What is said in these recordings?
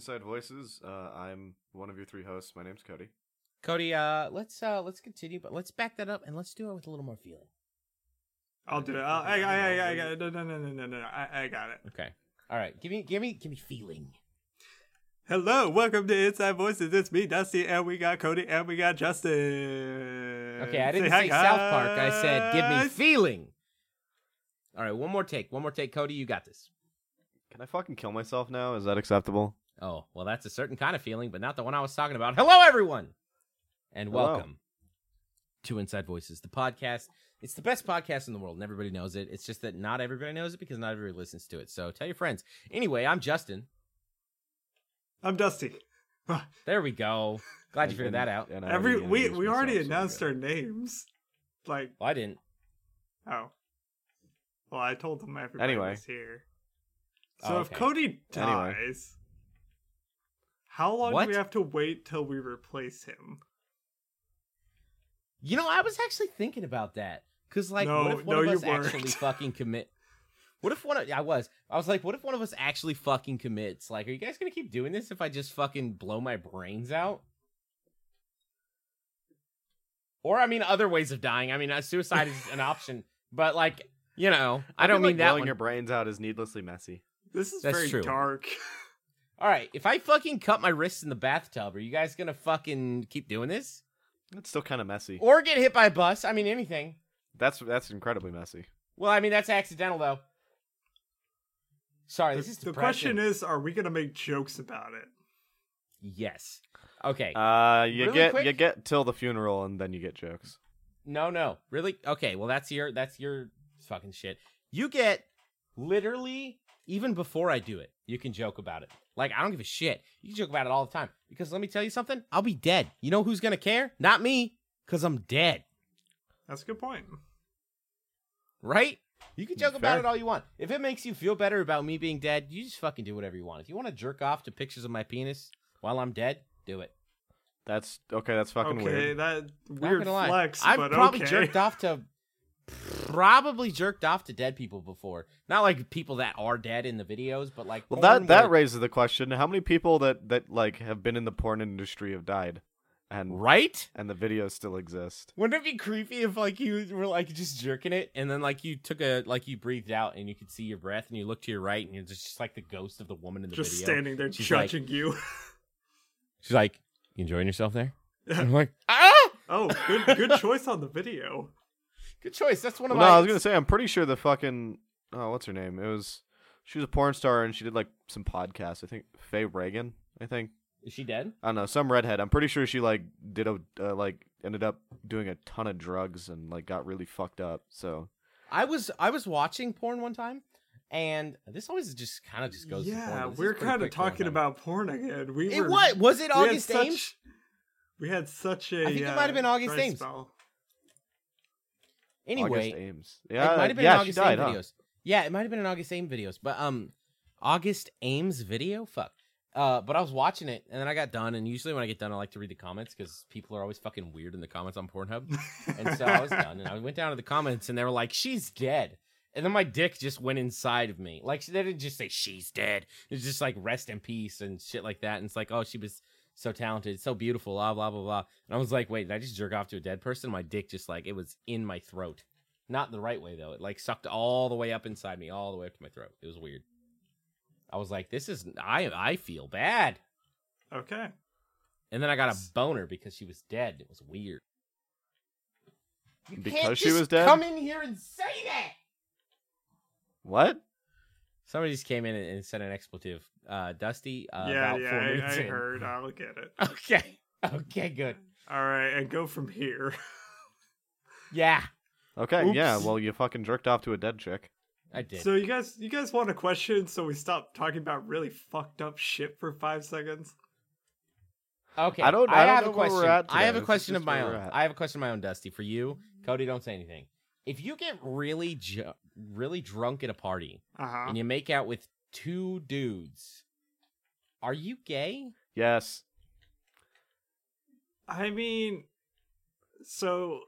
Hello, welcome to Inside Voices. Uh, I'm one of your three hosts. My name's Cody. Cody, uh, let's uh, let's continue, but let's back that up and let's do it with a little more feeling. I'll do it. I'll, I, I, I, I got it. No, no, no, no, no, no. I, I got it. Okay. All right. Give me, give me, give me feeling. Hello, welcome to Inside Voices. It's me, Dusty, and we got Cody, and we got Justin. Okay, I didn't hi, say South Park. I said give me feeling. All right, one more take. One more take, Cody. You got this. Can I fucking kill myself now? Is that acceptable? Oh, well, that's a certain kind of feeling, but not the one I was talking about. Hello, everyone, and Hello. welcome to Inside Voices, the podcast. It's the best podcast in the world, and everybody knows it. It's just that not everybody knows it because not everybody listens to it. So tell your friends. Anyway, I'm Justin. I'm Dusty. There we go. Glad you figured that out. And Every already we we already myself, so announced our names. Like, Well, I didn't. oh, well, I told them everybody Anyway. was here. Oh, so Oh, if okay. Cody Anyway. dies, how long What? do we have to wait till we replace him? You know, I was actually thinking about that because, like, No, what if one no, of you us actually weren't. fucking commit? What if one of I was? I was like, what if one of us actually fucking commits? Like, are you guys gonna keep doing this if I just fucking blow my brains out? Or I mean, other ways of dying. I mean, uh, suicide is an option, but like, you know, I, don't mean like that blowing one. your brains out is needlessly messy. This is That's very true. dark. All right, if I fucking cut my wrists in the bathtub, are you guys gonna fucking keep doing this? It's still kind of messy. Or get hit by a bus? I mean, anything. That's that's incredibly messy. Well, I mean, that's accidental though. Sorry, The, this is the question is, are we gonna make jokes about it? Yes. Okay. Uh, you Really get quick? you get till the funeral and then you get jokes. no, no. Really? Okay. Well, that's your that's your fucking shit. You get literally even before I do it, you can joke about it. Like I don't give a shit. You can joke about it all the time because let me tell you something. I'll be dead. You know who's gonna care? Not me, because I'm dead. That's a good point. Right? You can joke about it all you want. If it makes you feel better about me being dead, you just fucking do whatever you want. If you want to jerk off to pictures of my penis while I'm dead, do it. That's okay. That's fucking okay, weird. that Not weird gonna lie. flex, I've probably okay. jerked off to probably jerked off to dead people before. Not like people that are dead in the videos, but like Well, that that where- raises the question: How many people that that like have been in the porn industry have died, and right. and the videos still exist? Wouldn't it be creepy if like you were like just jerking it and then like you took a like you breathed out and you could see your breath and you look to your right and you're just, just like the ghost of the woman in the just video. standing there She's like- judging you. She's like, "You enjoying yourself there?" And I'm like, "Ah, oh, good good choice on the video. Good choice." That's one of Well, no. I was gonna say I'm pretty sure the fucking oh, what's her name? It was she was a porn star and she did like some podcasts. I think Faye Reagan. I think Is she dead? I don't know some redhead. I'm pretty sure she like did a uh, like ended up doing a ton of drugs and like got really fucked up. So I was I was watching porn one time, and this always just kind of just goes. to porn, yeah, we're kind of quick porn talking about porn again. We It were what was it? we had August such- Ames? We had such a. I think it uh, might have been August Ames. spell. August Anyway, Ames. it Yeah, might have been yeah, she August died. Ames Huh? videos. Yeah, it might have been an August Ames videos, but um, August Ames video. Fuck. Uh, but I was watching it and then I got done. And usually when I get done, I like to read the comments because people are always fucking weird in the comments on Pornhub. And so I was done, and I went down to the comments, and they were like, "She's dead." And then my dick just went inside of me. Like they didn't just say she's dead. It's just like rest in peace and shit like that. And it's like, oh, she was so talented, so beautiful, blah blah blah blah. And I was like, wait, did I just jerk off to a dead person? My dick just like it was in my throat, not the right way though. It like sucked all the way up inside me, all the way up to my throat. It was weird. I was like, this is I I feel bad. okay. And then I got a boner because she was dead. It was weird. You Because can't she just was dead? Come in here and say that. What? Somebody just came in and, and said an expletive. Uh, Dusty. Uh, yeah, about yeah, four I, I heard. I'll get it. Okay. Okay. Good. All right, and go from here. Yeah, Okay, yeah. Well, you fucking jerked off to a dead chick. I did. So you guys, you guys want a question? So we stop talking about really fucked up shit for five seconds. okay. I don't- I don't have know a where question. we're at I have a question of my own. I have a question of my own, Dusty. For you, Cody, don't say anything. If you get really, ju- really drunk at a party Uh huh. and you make out with two dudes, are you gay? Yes. I mean, so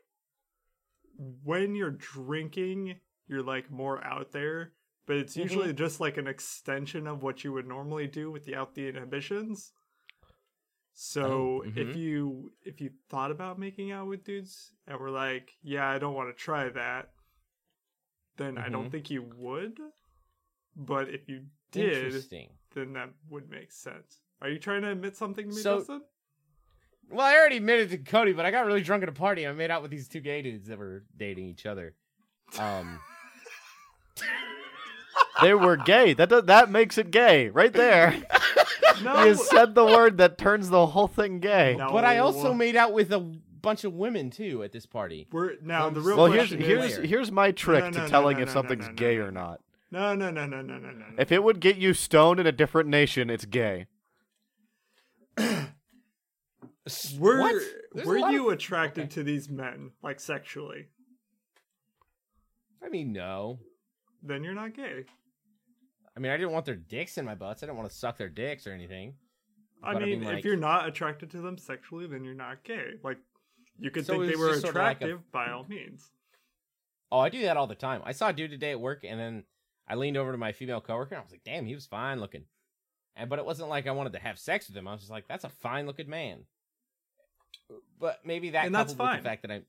when you're drinking, you're like more out there. but it's usually just like an extension of what you would normally do without the inhibitions. So Oh, if mhm. you if you thought about making out with dudes and were like, yeah, I don't want to try that, then I don't Mhm. think you would. But if you did, Interesting. then that would make sense. Are you trying to admit something to me, So- Justin? Well, I already admitted to Cody, but I got really drunk at a party. and I made out with these two gay dudes that were dating each other. Um, They were gay. That does, that makes it gay right there. No, You said the word that turns the whole thing gay. No. but I also made out with a bunch of women too at this party. We're now From the real Well, here's here's here's my trick no, to no, telling no, if something's no, no, gay no, or not. No no no no no no no. If it would get you stoned in a different nation, it's gay. were What? Were you of- attracted okay. to these men like sexually? I mean, no. Then you're not gay. I mean, I didn't want their dicks in my butts. I didn't want to suck their dicks or anything. I But I mean, mean, if like- you're not attracted to them sexually, then you're not gay. Like you could So think they were just sort of like a- attractive by all means. Oh, I do that all the time. I saw a dude today at work, and then I leaned over to my female coworker, and I was like, "Damn, he was fine looking." And but it wasn't like I wanted to have sex with him. I was just like, "That's a fine looking man." But maybe that And that's fine. the fact that I.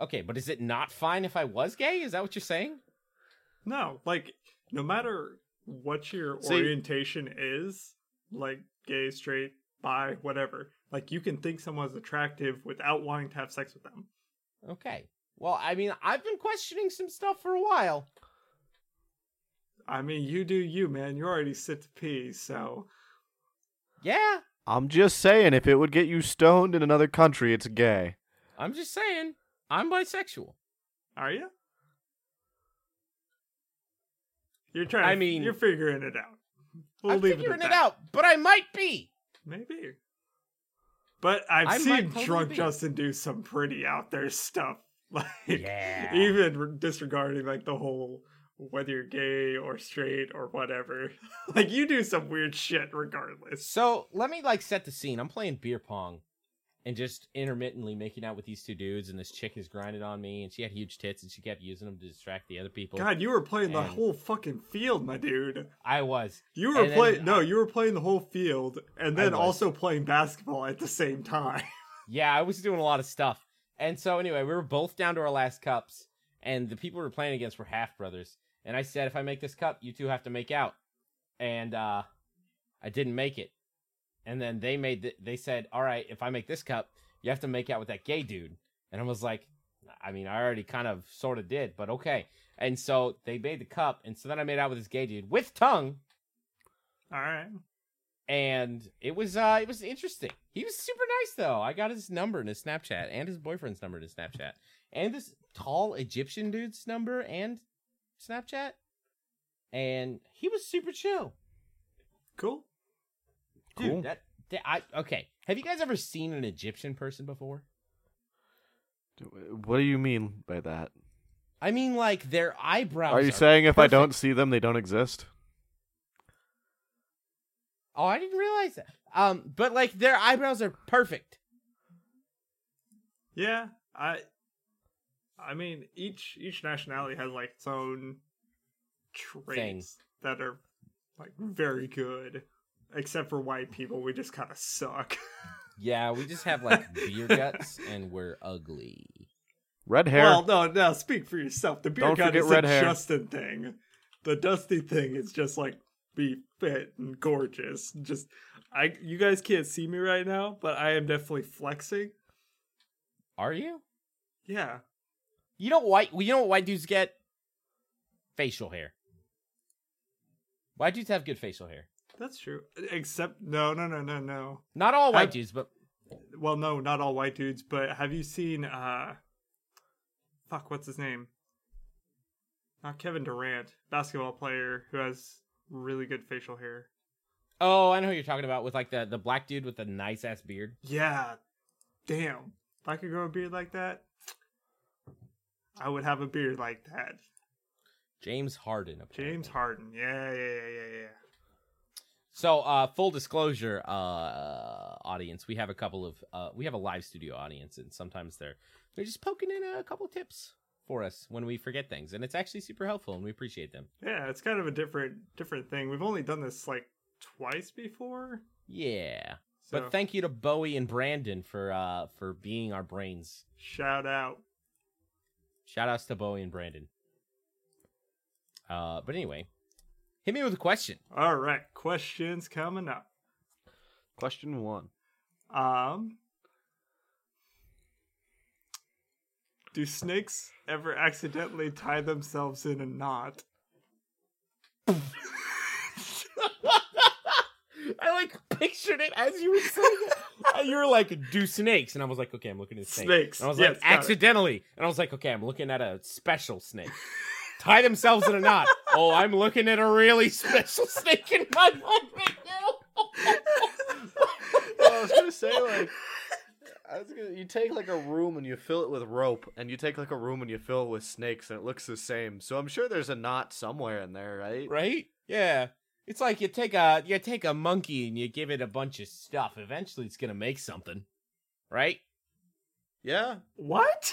Okay, but is it not fine if I was gay? Is that what you're saying? No, like no matter what your See- orientation is, like gay, straight, bi, whatever, like you can think someone's attractive without wanting to have sex with them. Okay. Well, I mean, I've been questioning some stuff for a while. I mean, you do you, man. You're already sit to pee, so Yeah, I'm just saying, if it would get you stoned in another country, it's gay. I'm just saying, I'm bisexual. are you? You're trying. I to- mean- you're figuring it out. We'll I'm leave figuring it, at it out, but I might be. Maybe. But I've I seen drunk be. Justin do some pretty out there stuff. Like Yeah. even re- disregarding like the whole whether you're gay or straight or whatever. like you do some weird shit regardless. So let me like set the scene. I'm playing beer pong and just intermittently making out with these two dudes, and this chick is grinding on me, and she had huge tits, and she kept using them to distract the other people. God, you were playing the whole fucking field, my dude. I was. You were playing no, you were playing the whole field and then also playing basketball at the same time. Yeah, I was doing a lot of stuff. And so anyway, we were both down to our last cups, and the people we were playing against were half brothers. And I said, if I make this cup, you two have to make out. And uh I didn't make it. And then they made the, they said, all right, if I make this cup, you have to make out with that gay dude. And I was like, I mean, I already kind of sort of did, but okay. And so they made the cup, and so then I made out with this gay dude with tongue, All right. and it was uh it was interesting. He was super nice though. I got his number in his Snapchat and his boyfriend's number in his Snapchat. And this tall Egyptian dude's number and Snapchat. And he was super chill. Cool. Dude, Cool. that, that I okay. Have you guys ever seen an Egyptian person before? What do you mean by that? I mean like their eyebrows Are you saying if I don't see them, they don't exist? Oh, I didn't realize that. Um but like their eyebrows are perfect. Yeah, I I mean each each nationality has like its own traits that are like very good. Except for white people, we just kind of suck. Yeah, we just have like beer guts and we're ugly. Red hair. Well, no, no, speak for yourself. The beer Don't gut is red a hair. Justin thing. The Dusty thing is just like be fit and gorgeous. Just I you guys can't see me right now, but I am definitely flexing. Are you? Yeah. You know white. You know what white dudes get? Facial hair. White dudes have good facial hair. That's true. Except no, no, no, no, no. Not all white Have- dudes, but Well, no, not all white dudes, but have you seen uh fuck, what's his name? Not Kevin Durant, basketball player who has really good facial hair. oh, I know who you're talking about with like the the black dude with the nice ass beard. Yeah. Damn. If I could grow a beard like that, I would have a beard like that. James Harden. apparently. James Harden. Yeah, yeah, yeah, yeah, yeah. So, uh, full disclosure, uh, audience, we have a couple of uh, we have a live studio audience, and sometimes they're they're just poking in a couple of tips for us when we forget things, and it's actually super helpful, and we appreciate them. Yeah, it's kind of a different different thing. We've only done this like twice before. Yeah. So But thank you to Bowie and Brandon for uh for being our brains. shout out. Shout outs to Bowie and Brandon. Uh, but anyway, hit me with a question. All right, questions coming up. Question one. Um, do snakes ever accidentally tie themselves in a knot? I like pictured it as you were saying it. You were like, do snakes. And I was like, okay, I'm looking at snakes. Snakes. And I was Yes, like, got it. accidentally. And I was like, okay, I'm looking at a special snake. Tie themselves in a knot. Oh, I'm looking at a really special snake in my mind right now. Well, I was gonna say like, I was gonna. You take like a room and you fill it with rope, and you take like a room and you fill it with snakes, and it looks the same. So I'm sure there's a knot somewhere in there, right? right? Yeah. It's like you take a you take a monkey and you give it a bunch of stuff. Eventually, it's gonna make something, right? Yeah. What?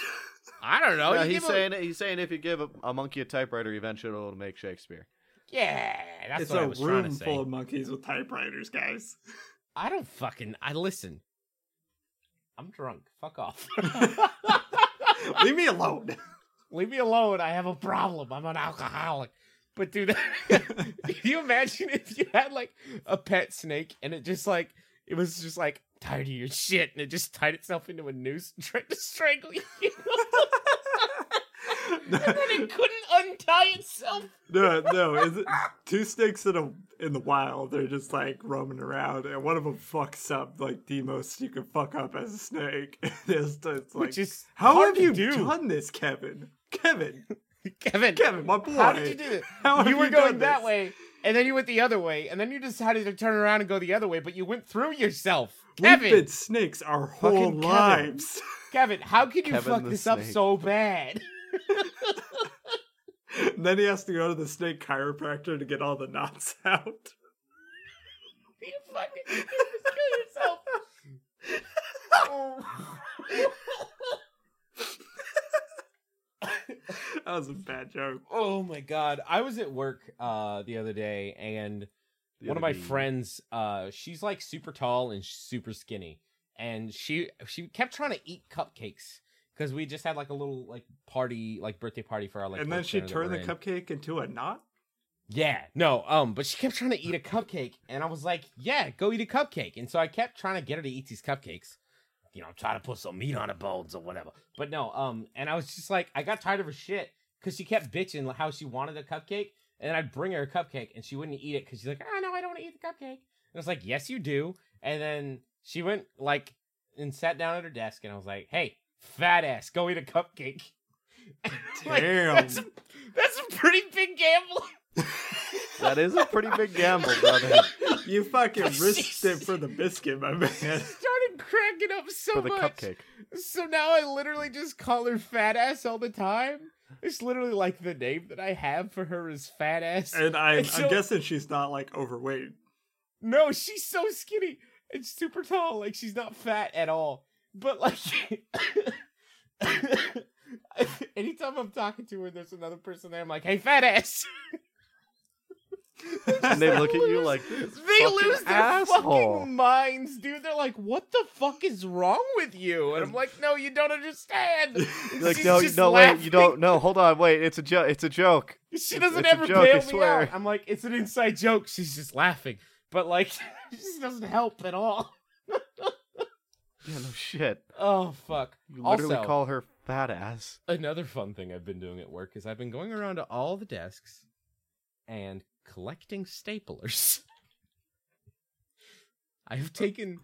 I don't know. yeah, he's give a- saying he's saying if you give a, a monkey a typewriter, eventually it'll make Shakespeare. yeah, that's it's what I a was trying to say. It's a room full of monkeys with typewriters, guys. I don't fucking. I listen. I'm drunk. Fuck off. Leave me alone. Leave me alone. I have a problem. I'm an alcoholic. But dude, can you imagine if you had like a pet snake and it just like it was just like tired of your shit and it just tied itself into a noose and tried to strangle you, and then it couldn't untie itself. no, no. Is it two snakes in a in the wild? They're just like roaming around, and one of them fucks up like the most you can fuck up as a snake. it's, it's like, Which is how have you do. done this, Kevin? Kevin, Kevin? Kevin, my boy. How did you do this? How you were you going that this? way, and then you went the other way, and then you decided to turn around and go the other way, but you went through yourself. We've Kevin, been snakes our whole Kevin. lives. Kevin, how can you Kevin fuck the this up so bad? And then he has to go to the snake chiropractor to get all the knots out. you fucking you just kill yourself. That was a bad joke. oh my god, I was at work uh the other day, and The one of my day. friends, uh, she's like super tall and super skinny, and she she kept trying to eat cupcakes because we just had like a little like party, like birthday party for our like. and then she turned the in. cupcake into a knot. Yeah, no, um, but she kept trying to eat a cupcake, and I was like, "Yeah, go eat a cupcake." And so I kept trying to get her to eat these cupcakes, you know, try to put some meat on the bones or whatever. But no, um, and I was just like, I got tired of her shit because she kept bitching how she wanted a cupcake, and I'd bring her a cupcake, and she wouldn't eat it because she's like, "Oh no, I don't want to eat the cupcake." And I was like, "Yes, you do." And then she went like and sat down at her desk, and I was like, "Hey, fat ass, go eat a cupcake." Like, Damn. that's, a, that's a pretty big gamble. That is a pretty big gamble, brother. You fucking risked it for the biscuit, my man. started cracking up so For the much. cupcake. So now I literally just call her fat ass all the time. It's literally like the name that I have for her is fat ass. And I'm, And so- I'm guessing she's not like overweight. no, she's so skinny and super tall. Like she's not fat at all. But like anytime I'm talking to her, there's another person there. I'm like, hey, fat ass. And they look at you like. They lose their asshole. fucking minds, dude. They're like, "What the fuck is wrong with you?" And I'm like, "No, you don't understand." Like, no, no, wait, you don't. No, hold on, wait. It's a joke. It's a joke. She doesn't it's ever joke, bail me out. I'm like, it's an inside joke. She's just laughing, but like, it just doesn't help at all. Yeah, no shit. Oh fuck. You literally Also- call her fat ass. Another fun thing I've been doing at work is I've been going around to all the desks and collecting staplers. I have taken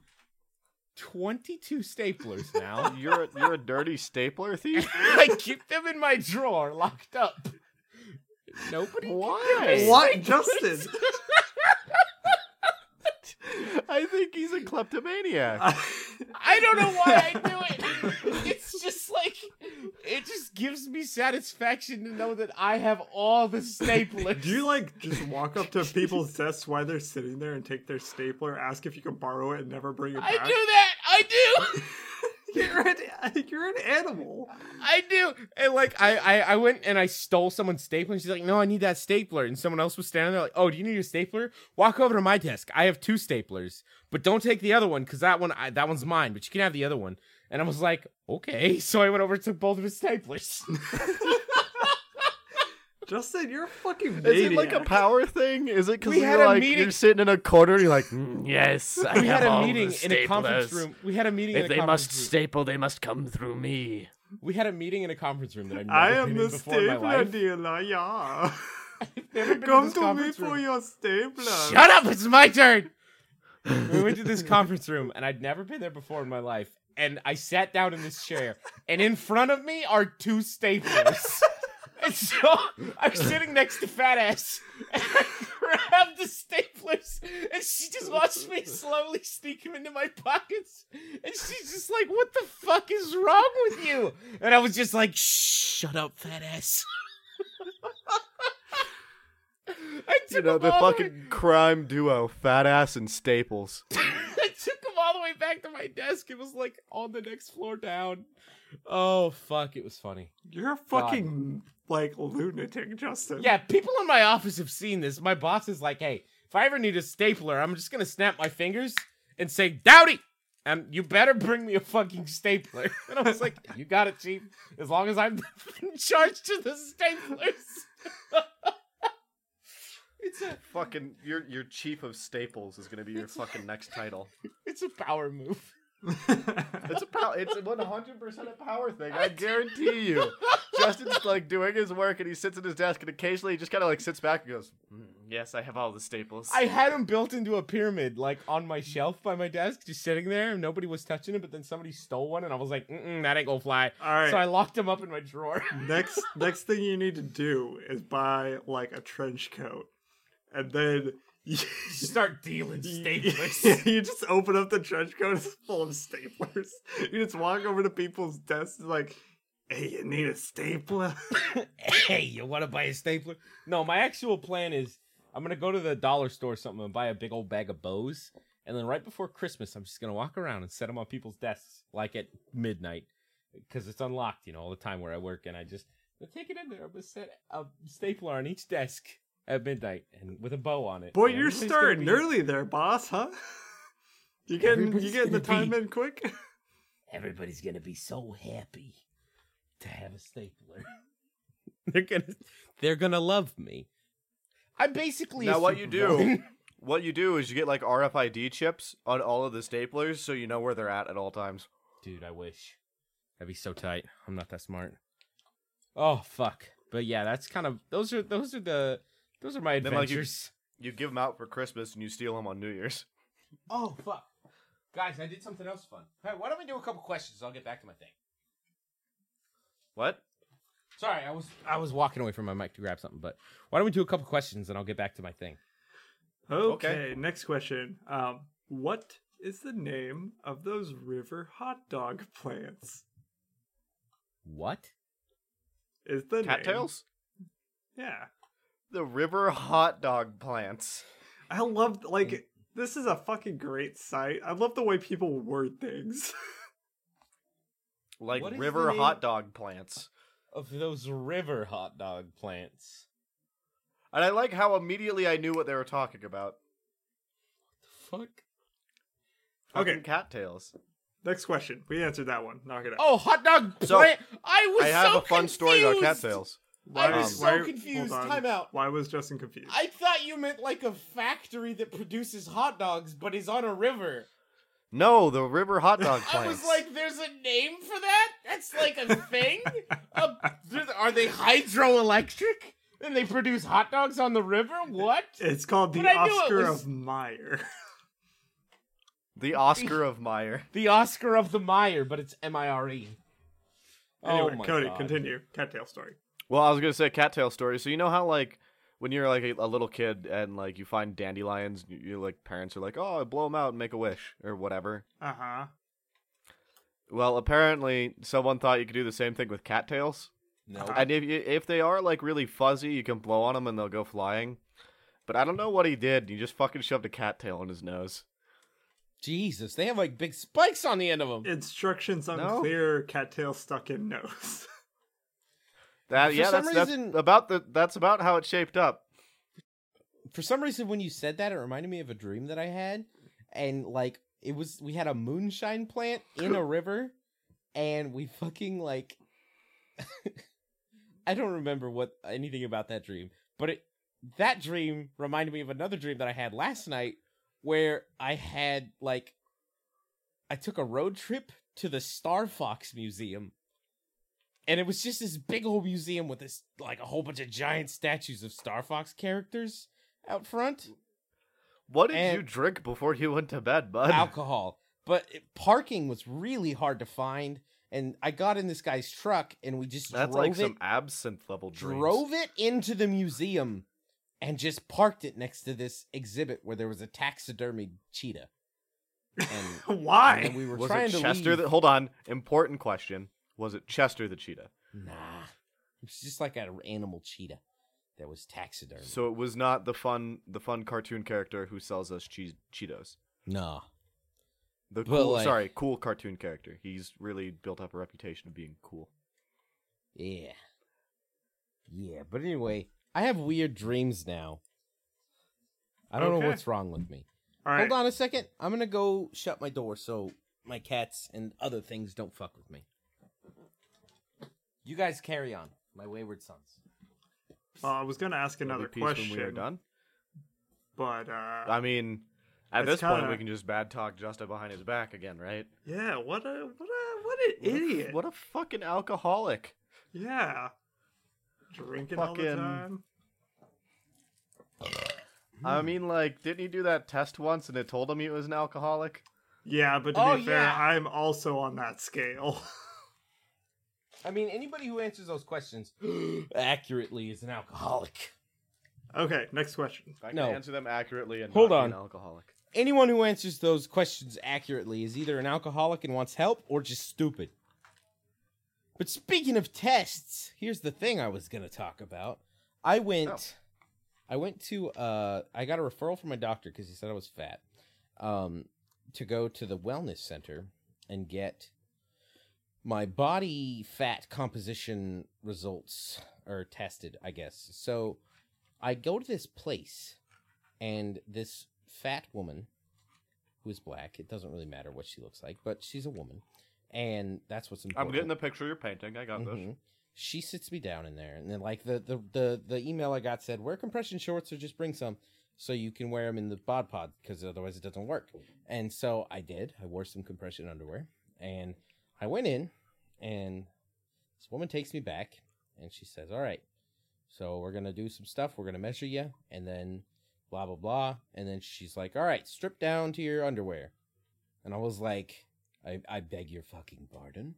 22 staplers now. You're a, you're a dirty stapler thief. I keep them in my drawer locked up. Nobody. can Why? get my What, staplers. Justin? I think he's a kleptomaniac. I don't know why I do it. It's just like it just gives me satisfaction to know that I have all the staplers. Do you like just walk up to people's desks while they're sitting there and take their stapler, ask if you can borrow it, and never bring it back? I do that. I do. You're an, you're an animal. I do. And like I, I I went and I stole someone's stapler. And she's like, "No, I need that stapler." And someone else was standing there like, "Oh, do you need a stapler? Walk over to my desk. I have two staplers, but don't take the other one because that one I, that one's mine. But you can have the other one." And I was like, "Okay." So I went over and took both of his staplers. Justin, you're a fucking Is it like a power thing? Is it because We had you're a like meeting- you're sitting in a corner and you're like, "Mm, yes, I we have had a all meeting in a conference room. We had a meeting in If a they must room. staple, they must come through me. we had a meeting in a conference room that I've never I am been the in before in my stapler life. dealer, yeah. Never been to Come to me conference for your stapler. Shut up! It's my turn. we went to this conference room, and I'd never been there before in my life. And I sat down in this chair, and in front of me are two staplers. And so I'm sitting next to Fat Ass, and I grab the staplers, and she just watched me slowly sneak them into my pockets. And she's just like, "What the fuck is wrong with you?" And I was just like, "Shut up, Fat Ass." I You know the fucking crime duo, fat ass and Staples. I took them all the way back to my desk. It was like on the next floor down. Oh fuck, it was funny. You're a fucking like lunatic, Justin. Yeah, people in my office have seen this. My boss is like, "Hey, if I ever need a stapler, I'm just gonna snap my fingers and say Dowdy, and you better bring me a fucking stapler." And I was like, "You got it, chief. As long as I'm in charge to the staplers." it's a Fucking your your chief of Staples is gonna be your fucking next title. it's a power move. It's a power. It's one hundred percent a power thing. I guarantee you. Justin's like doing his work and he sits at his desk and occasionally he just kind of like sits back and goes, "Mm, "Yes, I have all the staples." I had him built into a pyramid, like on my shelf by my desk, just sitting there. and Nobody was touching it, but then somebody stole one, and I was like, Mm-mm, "That ain't gonna fly." All right. So I locked him up in my drawer. next next thing you need to do is buy like a trench coat, and then you, You start dealing staplers. you just open up the trench coat. It's full of staplers. You just walk over to people's desks like, "Hey, you need a stapler?" hey, you want to buy a stapler? No, my actual plan is I'm gonna go to the dollar store or something and buy a big old bag of bows, and then right before Christmas, I'm just gonna walk around and set them on people's desks, like at midnight, because it's unlocked, you know, all the time where I work, and I just I take it in there. I'm gonna set a stapler on each desk at midnight and with a bow on it. Boy, and you're starting be- early there, boss. Huh? You getting you Everybody's getting the time be- in quick? Everybody's gonna be so happy to have a stapler. they're gonna they're gonna love me. I'm basically Now what you do- What you do is you get like RFID chips on all of the staplers so you know where they're at at all times. Dude, I wish. That'd be so tight. I'm not that smart. Oh fuck. But yeah, that's kind of those are those are the those are my Then, like, you- adventures. You give them out for Christmas and you steal them on New Year's. Oh fuck. Guys, I did something else fun. Hey, why don't we do a couple questions? I'll get back to my thing. What? Sorry, I was I was walking away from my mic to grab something, but why don't we do a couple questions and I'll get back to my thing. Okay, Okay. next question. Um, what is the name of those river hot dog plants? What? Is the name? Cattails? Yeah, The river hot dog plants. I love like mm. this is a fucking great site. I love the way people word things. Like What is river the name- hot dog plants. Of those river hot dog plants. And I like how immediately I knew what they were talking about. What the fuck. Okay. Fucking cattails. next question. We answered that one. Knock it out. Oh, hot dog So, plant. I was I have so a fun story about confused. cattails. Why I was Um, so why- confused. Time out. Why was Justin confused? I thought you meant like a factory that produces hot dogs, but is on a river. No, the river hot dog I was like, "There's a name for that? That's like a thing? Uh, are they hydroelectric? And they produce hot dogs on the river? What? it's called the But I knew it Oscar was- of Meyer. the Oscar of Meyer. The Oscar of the Meyer, but it's M I R E. Anyway, oh my Cody, God. continue. Cattail story. Well, I was gonna say cattail story. So you know how like when you're like a, a little kid and like you find dandelions, you, you like parents are like, "Oh, blow them out and make a wish" or whatever. Uh huh. Well, apparently someone thought you could do the same thing with cattails. No. And if you, if they are like really fuzzy, you can blow on them and they'll go flying. But I don't know what he did. He just fucking shoved a cattail in his nose. Jesus, they have like big spikes on the end of them. Instructions No. unclear. Cattail stuck in nose. That For yeah, some that's, that's reason- about the that's about how it shaped up. For some reason, when you said that, it reminded me of a dream that I had, and like it was we had a moonshine plant in a river, and we fucking like. I don't remember what anything about that dream, but it that dream reminded me of another dream that I had last night, where I had like, I took a road trip to the Star Fox Museum and it was just this big old museum with this like a whole bunch of giant statues of Star Fox characters out front. What did And- you drink before you went to bed, bud? Alcohol, but it, parking was really hard to find. And I got in this guy's truck, and we just That's drove like it, some absinthe level drinks. drove it into the museum, and just parked it next to this exhibit where there was a taxidermied cheetah. And, and Why? then we were Was trying it to Chester? leave. That, hold on, important question. Was it Chester the cheetah? Nah, it was just like an animal cheetah that was taxidermy. So it was not the fun the fun cartoon character who sells us cheese Cheetos. no, The But, cool, like- sorry, cool cartoon character. He's really built up a reputation of being cool. Yeah. Yeah, but anyway, I have weird dreams now. I don't know what's wrong with me. All right. Hold on a second. I'm going to go shut my door so my cats and other things don't fuck with me. You guys carry on, my wayward sons. Uh, I was gonna ask another peace question. when we are done. But uh, I mean, at this point, kinda- we can just bad talk Justa behind his back again, right? yeah, what a what a what an What a- idiot. What a fucking alcoholic. Yeah. Drinking all the time. I mean, like, didn't he do that test once and it told him he was an alcoholic? Yeah, but to Oh, be fair, yeah. I'm also on that scale. I mean, anybody who answers those questions accurately is an alcoholic. okay, next question. I can No. answer them accurately and Hold not be on. an alcoholic. Anyone who answers those questions accurately is either an alcoholic and wants help or just stupid. But speaking of tests, here's the thing I was going to talk about. I went Oh. I went to uh I got a referral from my doctor cuz he said I was fat. Um to go to the wellness center and get my body fat composition results are tested, I guess. So I go to this place and this fat woman who is black, it doesn't really matter what she looks like, but she's a woman. And that's what's important. I'm getting the picture you're painting. I got this. Mhm. She sits me down in there, and then like the, the the the email I got said, wear compression shorts or just bring some, so you can wear them in the bod pod because otherwise it doesn't work. And so I did. I wore some compression underwear, and I went in, and this woman takes me back, and she says, "All right, so we're gonna do some stuff. We're gonna measure you, and then blah blah blah." And then she's like, "All right, strip down to your underwear," and I was like, "I I beg your fucking pardon."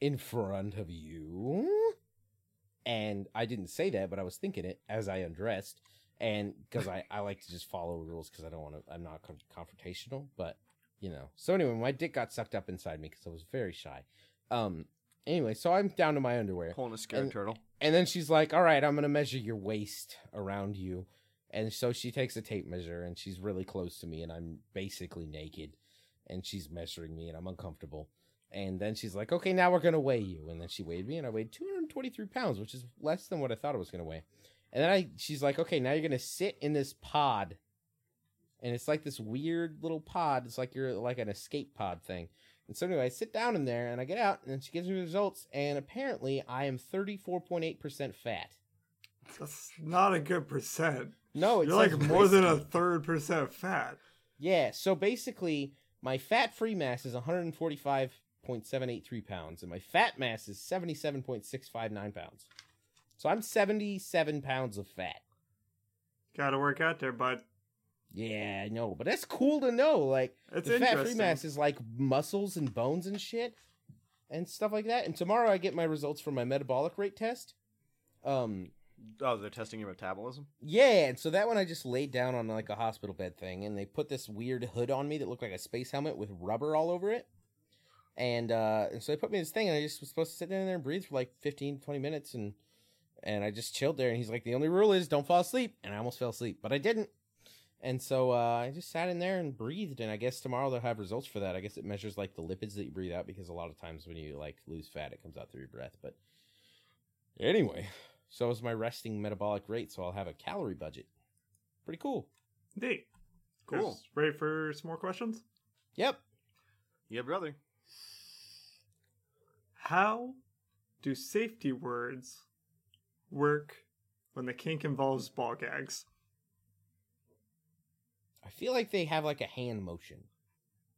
in front of you. And I didn't say that, but I was thinking it as I undressed. And because I, I like to just follow rules because I don't want to, I'm not con- confrontational, but you know. So anyway, my dick got sucked up inside me because I was very shy. Um, anyway, so I'm down to my underwear. Pulling a scared And- turtle. And then she's like, "All right, I'm gonna measure your waist around you." And so she takes a tape measure, and she's really close to me, and I'm basically naked, and she's measuring me, and I'm uncomfortable. And then she's like, "Okay, now we're gonna weigh you." And then she weighed me, and I weighed 223 pounds, which is less than what I thought I was gonna weigh. And then I, she's like, "Okay, now you're gonna sit in this pod." And it's like this weird little pod. It's like you're like an escape pod thing. And so anyway, I sit down in there and I get out, and she gives me the results, and apparently I am 34.8% fat. That's not a good percent. No, it's You're like more than a third percent fat. Yeah, so basically, my fat-free mass is 145.783 pounds, and my fat mass is 77.659 pounds. So I'm 77 pounds of fat. Gotta work out there, but Yeah, I know, but that's cool to know. Like, it's the fat-free mass is like muscles and bones and shit, and stuff like that. And tomorrow I get my results from my metabolic rate test. Um, Oh, they're testing your metabolism. Yeah, and so that one I just laid down on like a hospital bed thing, and they put this weird hood on me that looked like a space helmet with rubber all over it. And uh, and so they put me in this thing, and I just was supposed to sit down there and breathe for like 15, 20 minutes, and and I just chilled there. And he's like, the only rule is don't fall asleep, and I almost fell asleep, but I didn't. And so uh, I just sat in there and breathed, and I guess tomorrow they'll have results for that. I guess it measures like the lipids that you breathe out because a lot of times when you like lose fat, it comes out through your breath. But anyway, so is my resting metabolic rate, so I'll have a calorie budget. Pretty cool. Neat. Cool. Guys Ready for some more questions? Yep. Yeah, brother. How do safety words work when the kink involves ball gags? I feel like they have like a hand motion,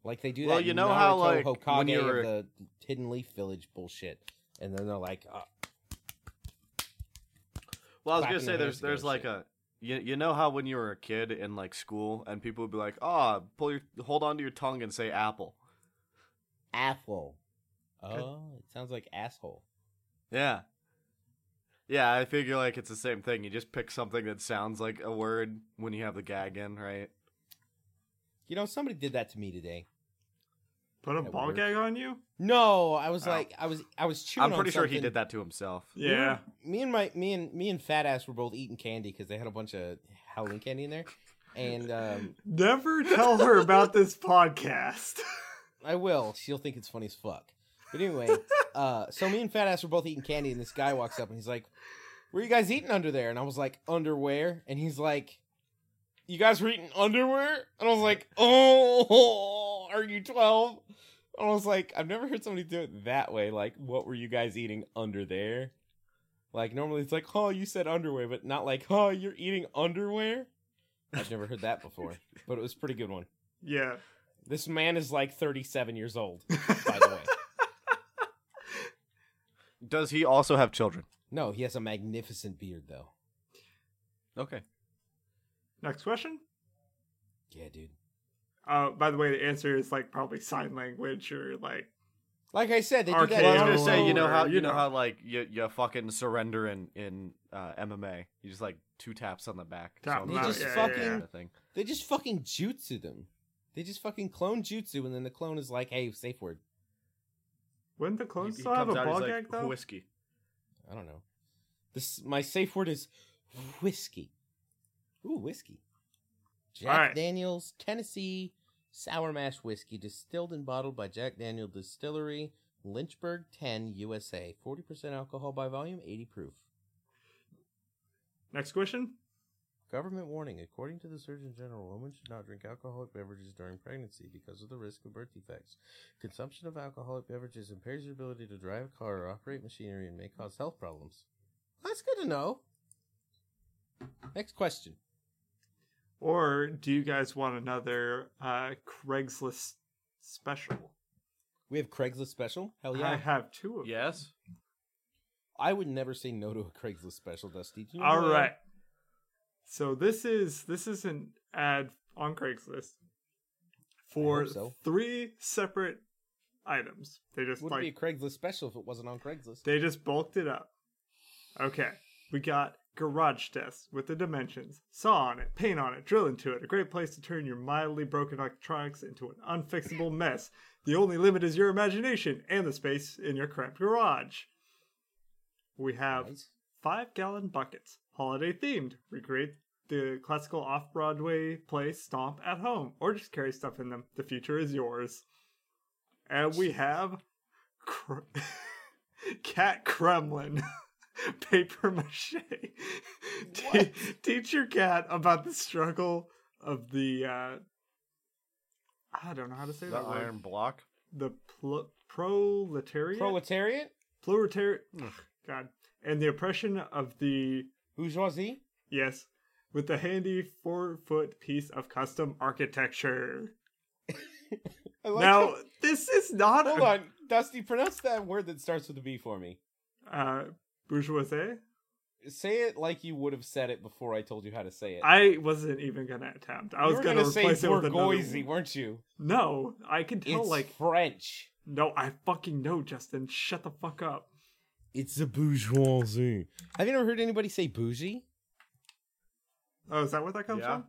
like they do Well, that. you know how, Naruto like, Hokage when you're- of the Hidden Leaf Village bullshit, and then they're like, uh, Well, I was Clapping gonna say their there's hands there's together, like shit. a you, you know how when you were a kid in like school and people would be like, "Oh, pull your hold on to your tongue and say apple." apple. Oh, it sounds like asshole. Yeah. Yeah, I figure like it's the same thing. You just pick something that sounds like a word when you have the gag in, right? You know, somebody did that to me today. Put a That ball works. gag on you? No, I was Oh. like, I was, I was chewing. I'm pretty on sure he did that to himself. We Yeah. were- me and my, me and me and Fat Ass were both eating candy because they had a bunch of Halloween candy in there, and um, Never tell her about this podcast. I will. She'll think it's funny as fuck. But anyway, uh, so me and Fat Ass were both eating candy, and this guy walks up and he's like, "Where you guys eating under there?" And I was like, "Underwear." And he's like, "You guys were eating underwear?" And I was like, "Oh, are you 12?" I was like, I've never heard somebody do it that way. Like, what were you guys eating under there? Like, normally it's like, oh, you said underwear, but not like, oh, you're eating underwear. I've never heard that before, but it was a pretty good one. yeah. This man is like 37 years old, by the way. Does he also have children? No, he has a magnificent beard, though. Okay. Next question. Yeah, dude. Uh, by the way, the answer is like probably sign language or like Like I said, they do that. Well, I was gonna say, you know or, how you you know know. how like you you fucking surrender in in uh, MMA. You just like two taps on the back. Tap So them just yeah, yeah, fucking yeah. the thing. They just fucking jutsu them. They just fucking clone jutsu, and then the clone is like, "Hey, safe word." wouldn't the He, clones he still have a out, ball gag like though? whiskey. I don't know. This my safe word is whiskey. Ooh, whiskey. Jack right. Daniels Tennessee Sour Mash Whiskey, distilled and bottled by Jack Daniel Distillery, Lynchburg, 10, USA. 40% alcohol by volume, 80 proof. Next question. Government warning. According to the Surgeon General, women should not drink alcoholic beverages during pregnancy because of the risk of birth defects. Consumption of alcoholic beverages impairs your ability to drive a car or operate machinery and may cause health problems. That's good to know. Next question. Or do you guys want another uh, Craigslist special? We have Craigslist special. Hell yeah. I have two of them. Yes. I would never say no to a Craigslist special, Dusty. Do you know All who I am? right. So this is this is an ad on Craigslist for so. three separate items. They just Wouldn't like be a Craigslist special if it wasn't on Craigslist. they just bulked it up. Okay, we got garage desk with the dimensions, saw on it, paint on it, drill into it. A great place to turn your mildly broken electronics into an unfixable mess. The only limit is your imagination and the space in your cramped garage. We have Nice. five gallon buckets, holiday themed. Recreate the classical off Broadway play Stomp at home, or just carry stuff in them. The future is yours. And we have cr- Cat Kremlin. Paper mache. Te- teach your cat about the struggle of the. Uh, I don't know how to say The that word. iron block. The pl- proletariat. Proletariat? proletariat. Ugh. God, and the oppression of the Bourgeoisie? Yes, with the handy four foot piece of custom architecture. I like now, how- this is not Hold a, on, Dusty, pronounce that word that starts with a B for me. uh, bourgeoisie. Say it like you would have said it before I told you how to say it. I wasn't even gonna attempt. I you was gonna, gonna say replace it with another. Bourgeoisie, one. weren't you? No, I can tell. It's like, French. no, I fucking know, Justin. Shut the fuck up. It's the bourgeoisie. Have you ever heard anybody say bougie? Oh, is that where that comes Yeah. from?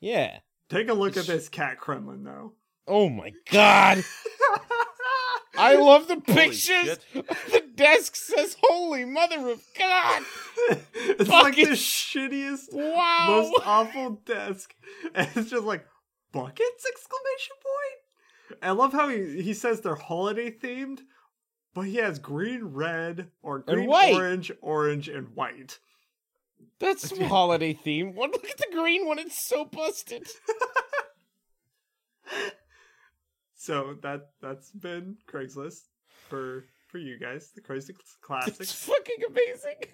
Yeah. Take a look at Sh- this cat Kremlin, though. Oh my god. I love the Holy pictures shit. the desk says "Holy Mother of God." it's like the shittiest, Wow. most awful desk, and it's just like buckets! Exclamation point! I love how he he says they're holiday themed, but he has green, red, or green, orange, orange, and white. That's some holiday theme. One look at the green one; it's so busted. So that that's been Craigslist for for you guys, the Crazy classic. It's fucking amazing.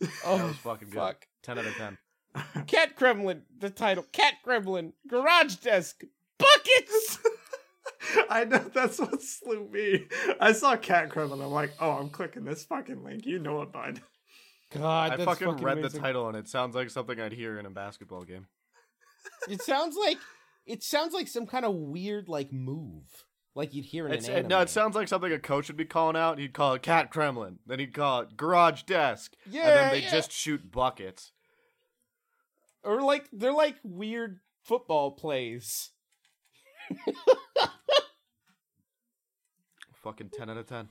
Oh, that was fucking good. fuck. Ten out of ten. Cat Kremlin, the title. Cat Kremlin, Garage Desk, Buckets! I know that's what slew me. I saw Cat Kremlin. I'm like, oh, I'm clicking this fucking link. You know it, bud. God, I fucking, fucking read amazing. the title and it sounds like something I'd hear in a basketball game. It sounds like it sounds like some kind of weird like move, like you'd hear in It's, an it, no, it sounds like something a coach would be calling out. He'd call it Cat Kremlin. Then he'd call it Garage Desk. yeah, and then they yeah. just shoot buckets. or like they're like weird football plays. Fucking 10 out of 10.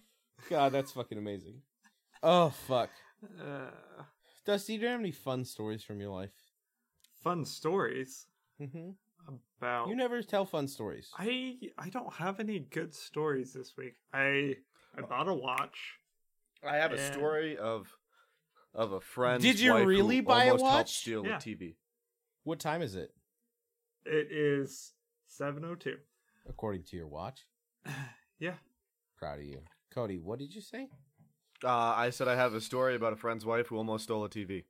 God, that's fucking amazing. Oh fuck, Uh, Dusty, do you have any fun stories from your life? fun stories Mm-hmm. About. You never tell fun stories. I I don't have any good stories this week. I I bought a watch. I have a story of of a friend. Did you really buy a watch? steal Yeah. a TV. What time is it, It is seven oh two. according to your watch? Yeah. Proud of you, Cody. What did you say? Uh, I said I have a story about a friend's wife who almost stole a TV.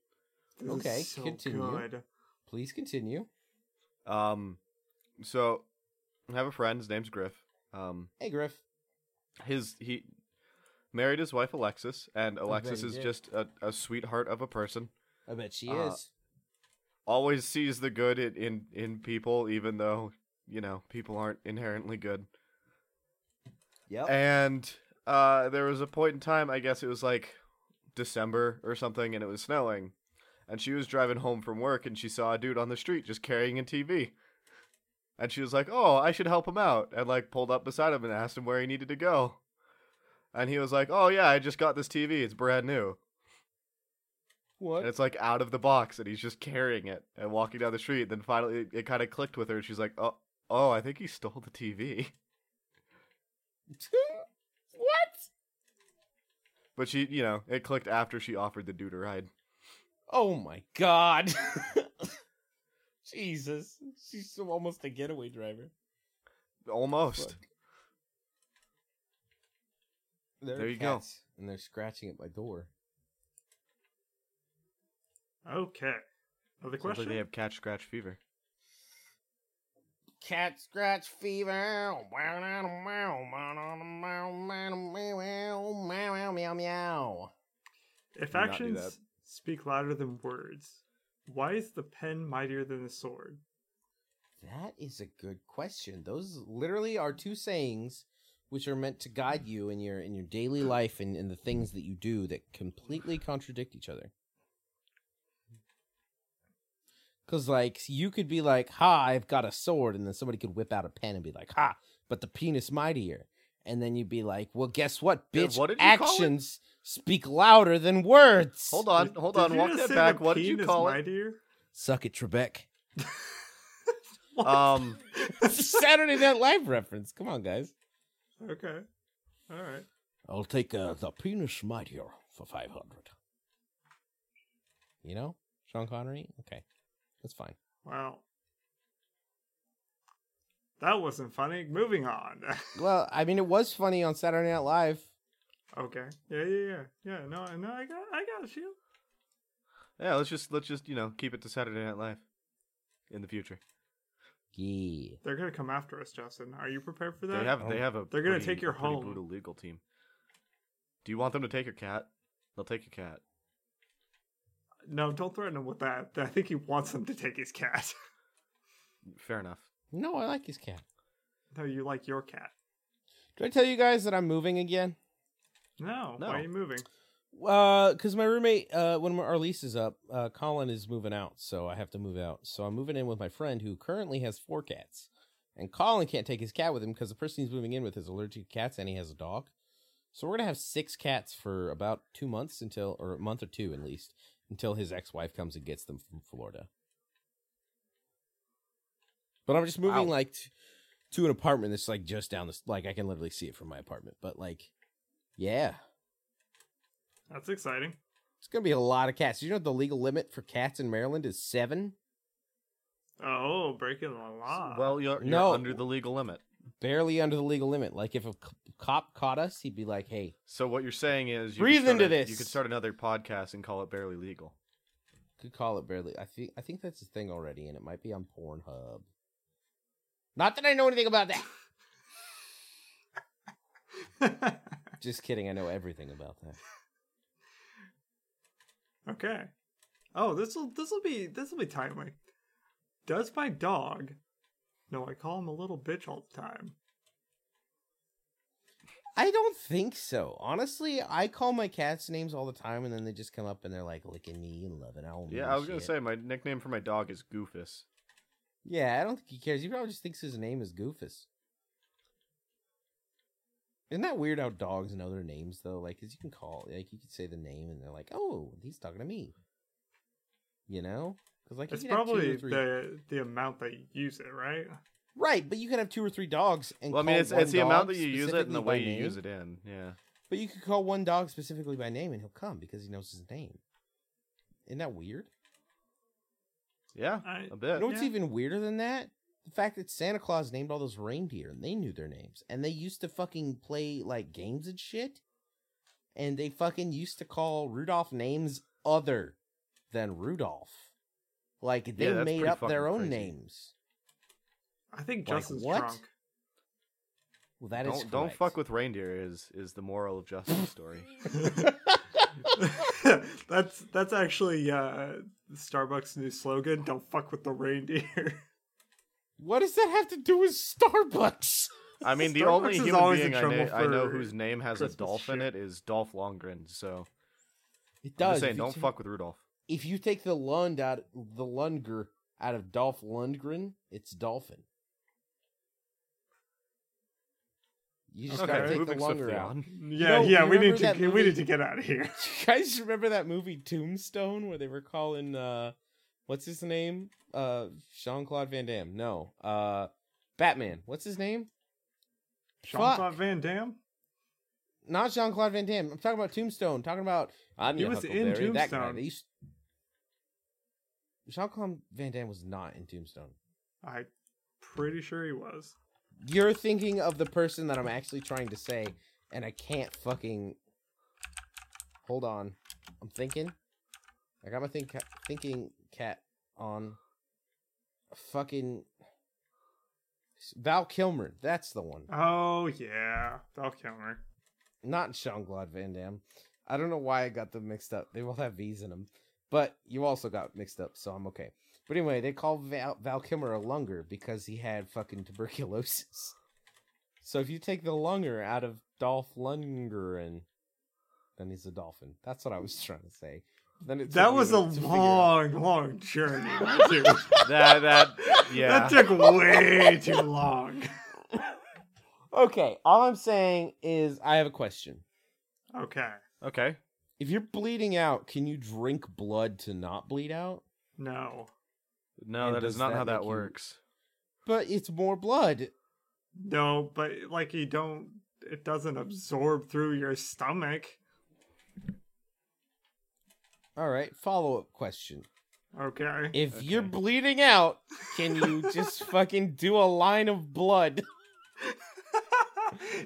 This Okay, is so continue. good. Please continue. Um, so I have a friend. His name's Griff. Um, Hey, Griff. his he married his wife Alexis, and Alexis is did. just a, a sweetheart of a person. I bet she Uh, is. Always sees the good in, in in people, even though you know people aren't inherently good. Yep. And uh, there was a point in time, I guess it was like December or something, and it was snowing. And she was driving home from work, and she saw a dude on the street just carrying a TV. And she was like, "Oh, I should help him out," and like pulled up beside him and asked him where he needed to go. And he was like, "Oh yeah, I just got this TV. It's brand new." what? And it's like out of the box, and he's just carrying it and walking down the street. And Then finally, it, it kind of clicked with her, and she's like, "Oh, oh, I think he stole the TV." what? But she, you know, it clicked after she offered the dude a ride. Oh my god. Jesus. She's almost a getaway driver. Almost. Fuck. There, There you go. And they're scratching at my door. Okay. Another Sounds question. like they have catch scratch fever. Cat scratch fever. Meow meow. if Do not do actions that. Speak louder than words, why is the pen mightier than the sword? That is a good question. Those literally are two sayings which are meant to guide you in your in your daily life and in the things that you do that completely contradict each other. Cause like you could be like, "Ha, I've got a sword," and then somebody could whip out a pen and be like, "Ha, but the penis mightier." And then you'd be like, "Well, guess what, Yeah, bitch? what did you call it? Actions speak louder than words." Hold on, hold did on, you walk that back. What did you pen is call it? mightier? Suck it, Trebek. Um, Saturday Night Live reference. Come on, guys. okay. All right. I'll take uh, the penis mightier for 500. You know? Sean Connery? Okay. That's fine. Wow. That wasn't funny. Moving on. Well, I mean, it was funny on Saturday Night Live. Okay. Yeah, yeah, yeah. Yeah, no, no, I got I got a shield. yeah, let's just let's just you know keep it to Saturday Night Live in the future. Yeah. They're gonna come after us, Justin. Are you prepared for that? They have they have a They're gonna pretty- take your a pretty home. brutal legal team. Do you want them to take your cat? They'll take your cat. No, don't threaten him with that. I think he wants them to take his cat. Fair enough. No, I like his cat. no, you like your cat. Did I tell you guys that I'm moving again? No, No. why are you moving? Uh, because my roommate, uh, when our lease is up, uh, Colin is moving out, so I have to move out. So I'm moving in with my friend who currently has four cats, and Colin can't take his cat with him because the person he's moving in with is allergic to cats and he has a dog. So we're gonna have six cats for about two months until, or a month or two at least, until his ex-wife comes and gets them from Florida. But I'm just moving Wow. like t- to an apartment that's like just down this. Like I can literally see it from my apartment. But like, yeah, That's exciting. it's gonna be a lot of cats. You know the legal limit for cats in Maryland is seven. Oh, breaking the law. Well, you're, you're No. under the legal limit. Barely under the legal limit. Like if a c- cop caught us, he'd be like, "Hey, So what you're saying is, you Breathe could start into a- this. You could start another podcast and call it barely legal. could call it barely." I think I think that's a thing already, and it might be on Pornhub. Not that I know anything about that. Just kidding. I know everything about that. okay. Oh, this will this will be this will be timely. Does my dog? No, I call him a little bitch all the time. I don't think so. Honestly, I call my cats names all the time, and then they just come up and they're like licking me and loving on me. Yeah, I was gonna say my nickname for my dog is Goofus. Yeah, I don't think he cares. He probably just thinks his name is Goofus. Isn't that weird how dogs know their names though? Like, cause you can call, like, you could say the name, and they're like, "Oh, he's talking to me." You know, because like It's you could have two or probably three- the the amount that you use it, right? right, but you can have two or three dogs, and Well, I mean, it's one it's the amount that you use it and the way you name. use it in. Yeah. But you could call one dog specifically by name, and he'll come because he knows his name. Isn't that weird? Yeah, I- a bit. You know what's Yeah. even weirder than that? The fact that Santa Claus named all those reindeer and they knew their names. And they used to fucking play like games and shit. And they fucking used to call Rudolph names other than Rudolph. Like they Yeah, made up their own crazy. names. I think Like Justin's what? drunk. Well, that is don't don't fuck with reindeer is is the moral of Justin's story. that's that's actually uh Starbucks' new slogan. Don't fuck with the reindeer. What does that have to do with Starbucks? I mean, the Starbucks only is human being I, know, I know whose name has a Christmas Dolph in it is Dolph Lundgren. So It I'm does. just saying, If don't ta- fuck with Rudolph. If you take the Lund out, the Lundger out of Dolph Lundgren, it's Dolphin. You just Okay, gotta take the moving Lunger out. on. yeah, know, yeah. We need to that we need to get out of here. You guys remember that movie Tombstone where they were calling uh what's his name? Uh Jean Claude Van Damme. No. Uh Batman. What's his name? Jean Claude Van Damme. Not Jean Claude Van Damme. I'm talking about Tombstone. talking about I'm He was in Huckleberry, that guy. Tombstone. They used... Jean Claude Van Damme was not in Tombstone. I'm pretty sure he was. You're thinking of the person that I'm actually trying to say, and I can't fucking. Hold on, I'm thinking. I got my think thinking cat on. Fucking. Val Kilmer, that's the one. Oh yeah, Val Kilmer. Not Jean Claude Van Damme. I don't know why I got them mixed up. They both have V's in them, but you also got mixed up, so I'm okay. But anyway, they call Val, Val Kilmer a lunger because he had fucking tuberculosis. So if you take the lunger out of Dolph Lundgren, then he's a dolphin. That's what I was trying to say. Then it That was a minute to figure out. long, long journey. dude. That that yeah. That took way too long. Okay, all I'm saying is I have a question. Okay. okay. If you're bleeding out, can you drink blood to not bleed out? No. No, And that is not that how that make you- works. But it's more blood. No, but like you don't it doesn't absorb through your stomach. All right, follow up question. Okay. If you're bleeding out, can you just fucking do a line of blood?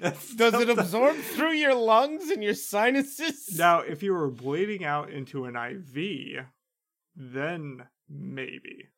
Does it absorb through your lungs and your sinuses? Now, if you were bleeding out into an IV, then maybe.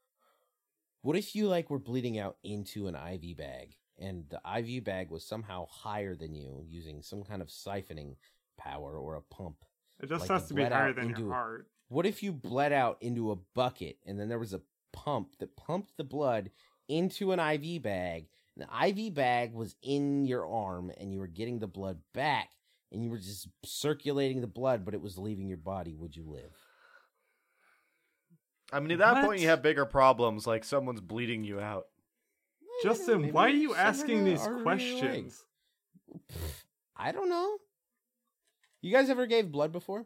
What if you like were bleeding out into an IV bag and the IV bag was somehow higher than you using some kind of siphoning power or a pump? It just Like has to be bled higher out than into- your heart. What if you bled out into a bucket and then there was a pump that pumped the blood into an IV bag? And the IV bag was in your arm and you were getting the blood back and you were just circulating the blood, but it was leaving your body. Would you live? I mean, at that What? point, you have bigger problems, like someone's bleeding you out. Justin, why are you asking these artery in your leg. questions? Pfft, I don't know. You guys ever gave blood before?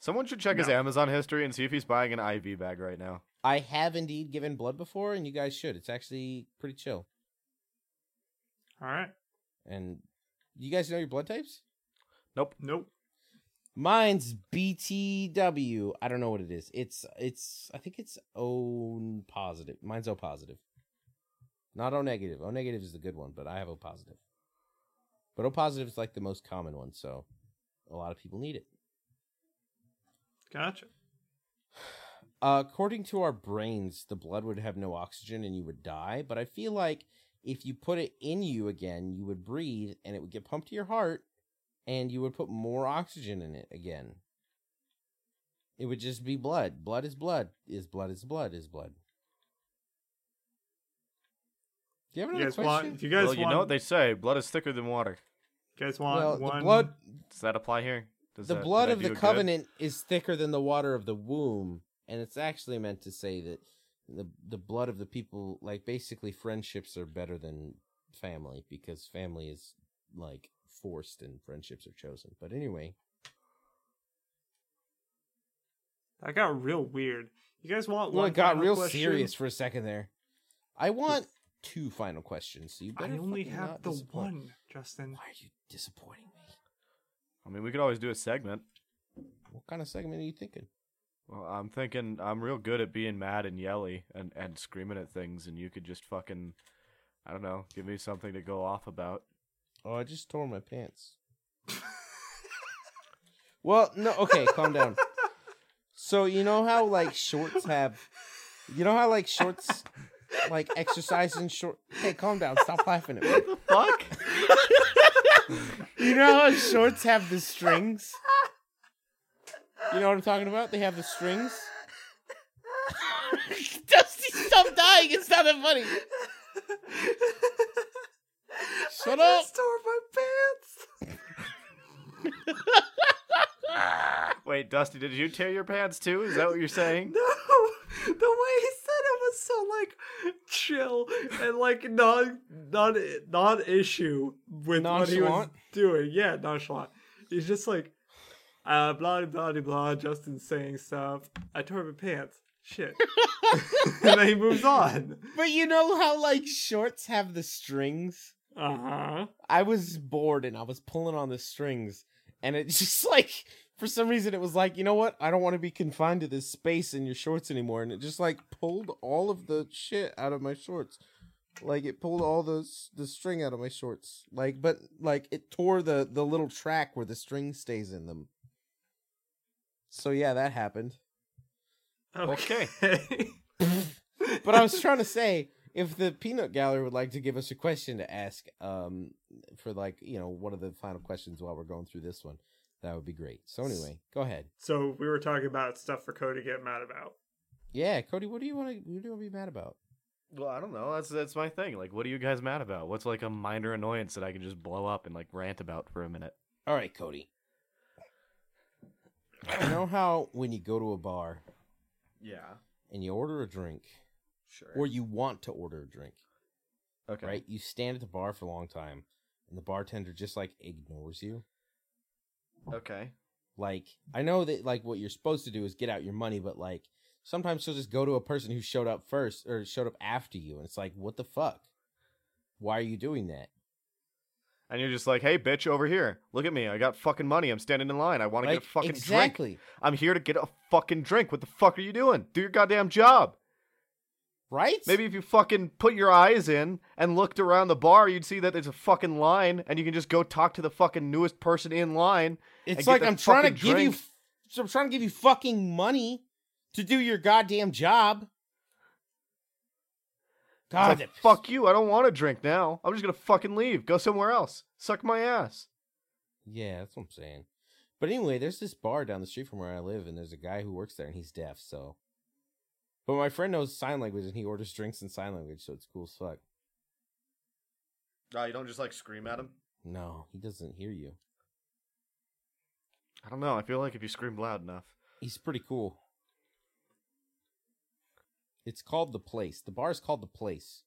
Someone should check his Amazon history and see if he's buying an IV bag right now. I have indeed given blood before, and you guys should. It's actually pretty chill. All right. And you guys know your blood types? Nope. Nope. Mine's BTW. I don't know what it is. It's it's I think it's O positive. Mine's O positive. Not O negative. O negative is the good one, but I have O positive. But O positive is like the most common one, so a lot of people need it. Gotcha. Uh, according to our brains, the blood would have no oxygen and you would die. But I feel like if you put it in you again, you would breathe and it would get pumped to your heart and you would put more oxygen in it again. It would just be blood. Blood is blood. Is blood is blood is blood. Do you have You another guys question? want? Do you guys well, you know what they say: blood is thicker than water. You guys want well, one? the blood Does that apply here? Does the that- blood of the it good? covenant is thicker than the water of the womb and it's actually meant to say that the the blood of the people like basically friendships are better than family because family is like forced and friendships are chosen but anyway That got real weird. You guys want well one? it got final real question? serious for a second there i want two final questions so you I only have the disappoint- one, Justin. why are you disappointing me I mean, we could always do a segment. what kind of segment are you thinking Well, I'm thinking I'm real good at being mad and yelly and, and screaming at things, and you could just fucking, I don't know, give me something to go off about. Oh, I just tore my pants. well, no, okay, calm down. So you know how like shorts have, you know how like shorts, like exercise in short. Hey, calm down. Stop laughing at me. What the fuck? You know how shorts have the strings. You know what I'm talking about? They have the strings. Dusty, stop dying. It's not that funny. Shut up. tore my pants. Wait, Dusty, did you tear your pants too? Is that what you're saying? No, the way he said it was so like chill and like non non non issue with what he was doing. Yeah, nonchalant. He's just like, uh, blah blah blah blah. Justin saying stuff. I tore my pants. Shit. and then he moves on. But you know how like shorts have the strings? Uh huh. I was bored and I was pulling on the strings and it just like for some reason it was like, you know what? I don't want to be confined to this space in your shorts anymore and it just like pulled all of the shit out of my shorts. Like it pulled all the the string out of my shorts. Like but like it tore the the little track where the string stays in them. So yeah, that happened. Okay. But I was trying to say, if the peanut gallery would like to give us a question to ask, um, for like you know one of the final questions while we're going through this one, that would be great. So anyway, go ahead. so we were talking about stuff for Cody to get mad about. Yeah, Cody, what do you want to? What do you want to be mad about? Well, I don't know. That's that's my thing. Like, what are you guys mad about? What's like a minor annoyance that I can just blow up and like rant about for a minute? All right, Cody. You know how when you go to a bar Yeah. and you order a drink, Sure. or you want to order a drink, okay. right? You stand at the bar for a long time, and the bartender just like ignores you. Okay. Like I know that like what you're supposed to do is get out your money, but like sometimes she'll just go to a person who showed up first or showed up after you, and it's like, what the fuck? Why are you doing that? And you're just like, hey, bitch, over here. Look at me. I got fucking money. I'm standing in line. I want to Like get a fucking drink. exactly I'm here to get a fucking drink. What the fuck are you doing? Do your goddamn job. Right? Maybe if you fucking put your eyes in and looked around the bar, you'd see that there's a fucking line, and you can just go talk to the fucking newest person in line. it's like I'm trying to give you, drink. I'm trying to give you fucking money to do your goddamn job. God, like, fuck you. I don't want to drink now. I'm just gonna fucking leave. Go somewhere else. Suck my ass. Yeah, that's what I'm saying. But anyway, there's this bar down the street from where I live, and there's a guy who works there, and he's deaf. So, but my friend knows sign language, and he orders drinks in sign language, so it's cool as fuck. Oh, you don't just like scream at him? No, he doesn't hear you. I don't know. I feel like if you scream loud enough. He's pretty cool. It's called the place. The bar is called the place.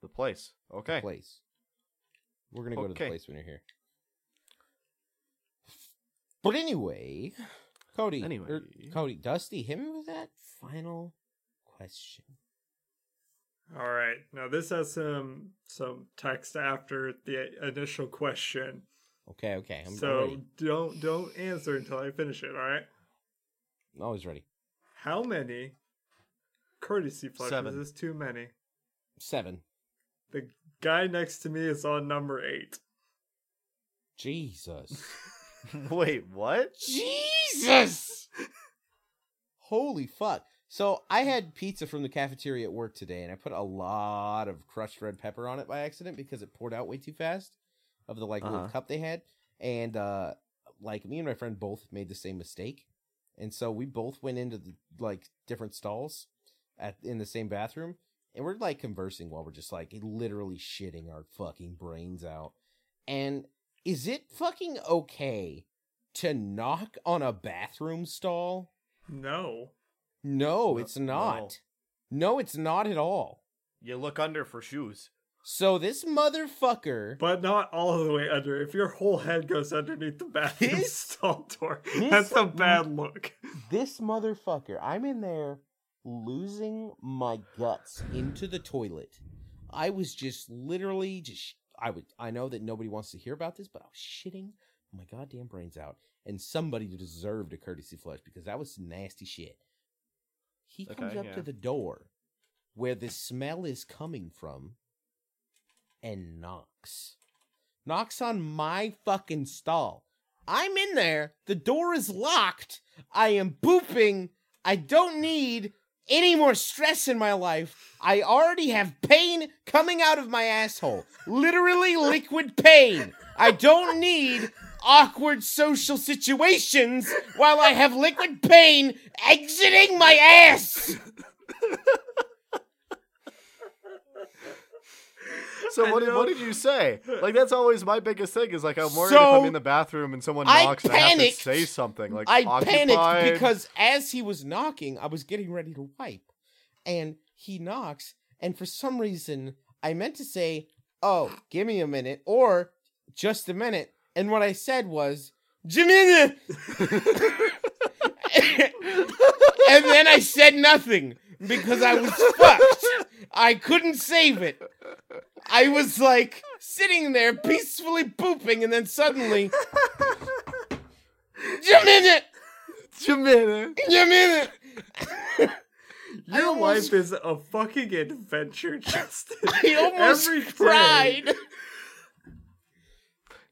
The place. The Okay. place. We're gonna go to the place when you're here. But anyway, Cody. er, Anyway. Cody, Dusty, hit me with that final question. All right. Now this has some some text after the initial question. Okay, okay. I'm so ready. don't don't answer until I finish it, all right? I'm always ready. How many courtesy flushes Seven. is too many? Seven. The guy next to me is on number 8. Jesus. Wait, what? Jesus! Holy fuck. So I had pizza from the cafeteria at work today, and I put a lot of crushed red pepper on it by accident because it poured out way too fast of the like little Uh-huh. cup they had. And uh like me and my friend both made the same mistake. And so we both went into the like different stalls at in the same bathroom and we're like conversing while we're just like literally shitting our fucking brains out. And is it fucking okay to knock on a bathroom stall? No. No, No- it's not. No. it's not at all. You look under for shoes. So this motherfucker But not all the way under. If your whole head goes underneath the bathroom This- stall door, this- that's a bad look. this motherfucker, I'm in there losing my guts into the toilet. I was just literally just I would I know that nobody wants to hear about this, but I was shitting my goddamn brains out. And somebody deserved a courtesy flush because that was nasty shit. He comes up yeah. to the door where the smell is coming from and knocks. Knocks on my fucking stall. I'm in there. The door is locked. I am booping. I don't need any more stress in my life. I already have pain coming out of my asshole. Literally liquid pain. I don't need awkward social situations while I have liquid pain exiting my ass. So what did, what did you say? Like that's always my biggest thing is like I'm worried if I'm in the bathroom and someone I knocks and I have to say something like I occupied. panicked because as he was knocking, I was getting ready to wipe. And he knocks, and for some reason, I meant to say, Oh, give me a minute, or just a minute. And what I said was, Jamina! and then I said nothing because I was fucked. I couldn't save it. I was like sitting there peacefully pooping, and then suddenly, Jamina! Jamina. Jamina! Your almost- life is a fucking adventure, Justin. I almost Every day.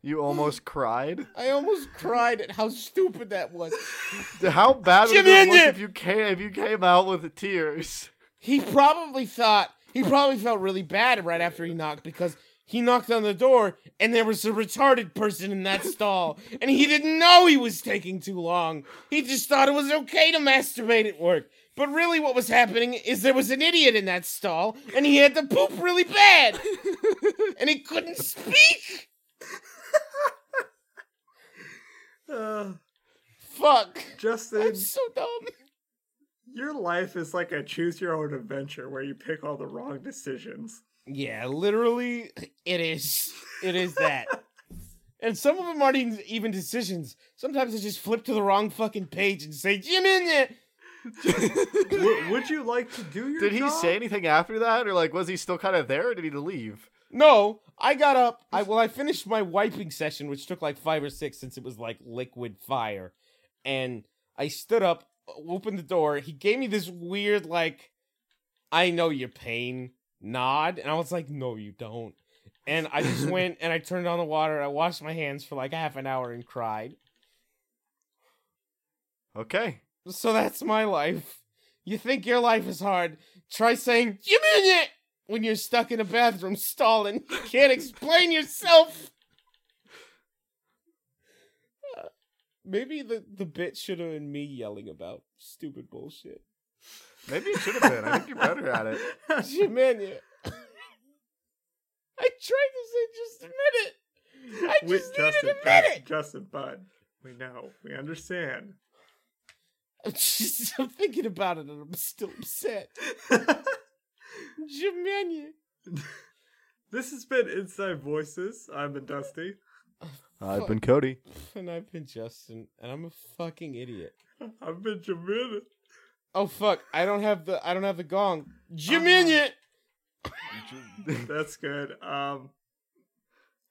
Cried. You almost cried. I almost cried at how stupid that was. How bad would it have Jamina. looked if you came if you came out with tears? He probably thought he probably felt really bad right after he knocked because he knocked on the door and there was a retarded person in that stall and he didn't know he was taking too long. He just thought it was okay to masturbate at work. But really what was happening is there was an idiot in that stall and he had to poop really bad. and he couldn't speak. Uh, Fuck. Justin, I'm so dumb. your life is like a choose your own adventure where you pick all the wrong decisions. Yeah, literally, it is. It is that. and some of them aren't even, even decisions. Sometimes I just flip to the wrong fucking page and say, Jim in it. W- would you like to do your Did he job? say anything after that, or like was he still kind of there, or did he leave? No, I got up. I well, I finished my wiping session, which took like five or six since it was like liquid fire, and I stood up, opened the door. He gave me this weird like, I know your pain nod, and I was like, no, you don't. And I just went and I turned on the water. I washed my hands for like half an hour and cried. Okay. So that's my life. You think your life is hard? Try saying "you mean it" when you're stuck in a bathroom stall and you can't explain yourself. Uh, Maybe the the bit should have been me yelling about stupid bullshit. Maybe it should have been. I think you're better at it. You man, you. I tried to say just a minute. I Wait, just Justin, needed a minute. Justin, bud, we know, we understand. I'm just I'm thinking about it and I'm still upset. Jimania. this has been Inside Voices. I've been Dusty. I've been Cody. And I've been Justin, and I'm a fucking idiot. I've been Jamil. Oh fuck! I don't have the I don't have the gong. Jiminion. That's good. Um,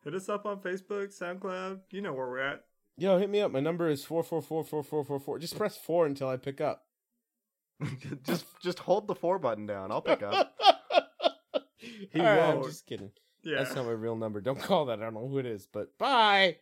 hit us up on Facebook, SoundCloud. You know where we're at. Yo, hit me up. My number is four four four four four four four. Just press four until I pick up. just just hold the four button down. I'll pick up. he right. won't. I'm Just kidding. Yeah. That's not my real number. Don't call that. I don't know who it is. But bye.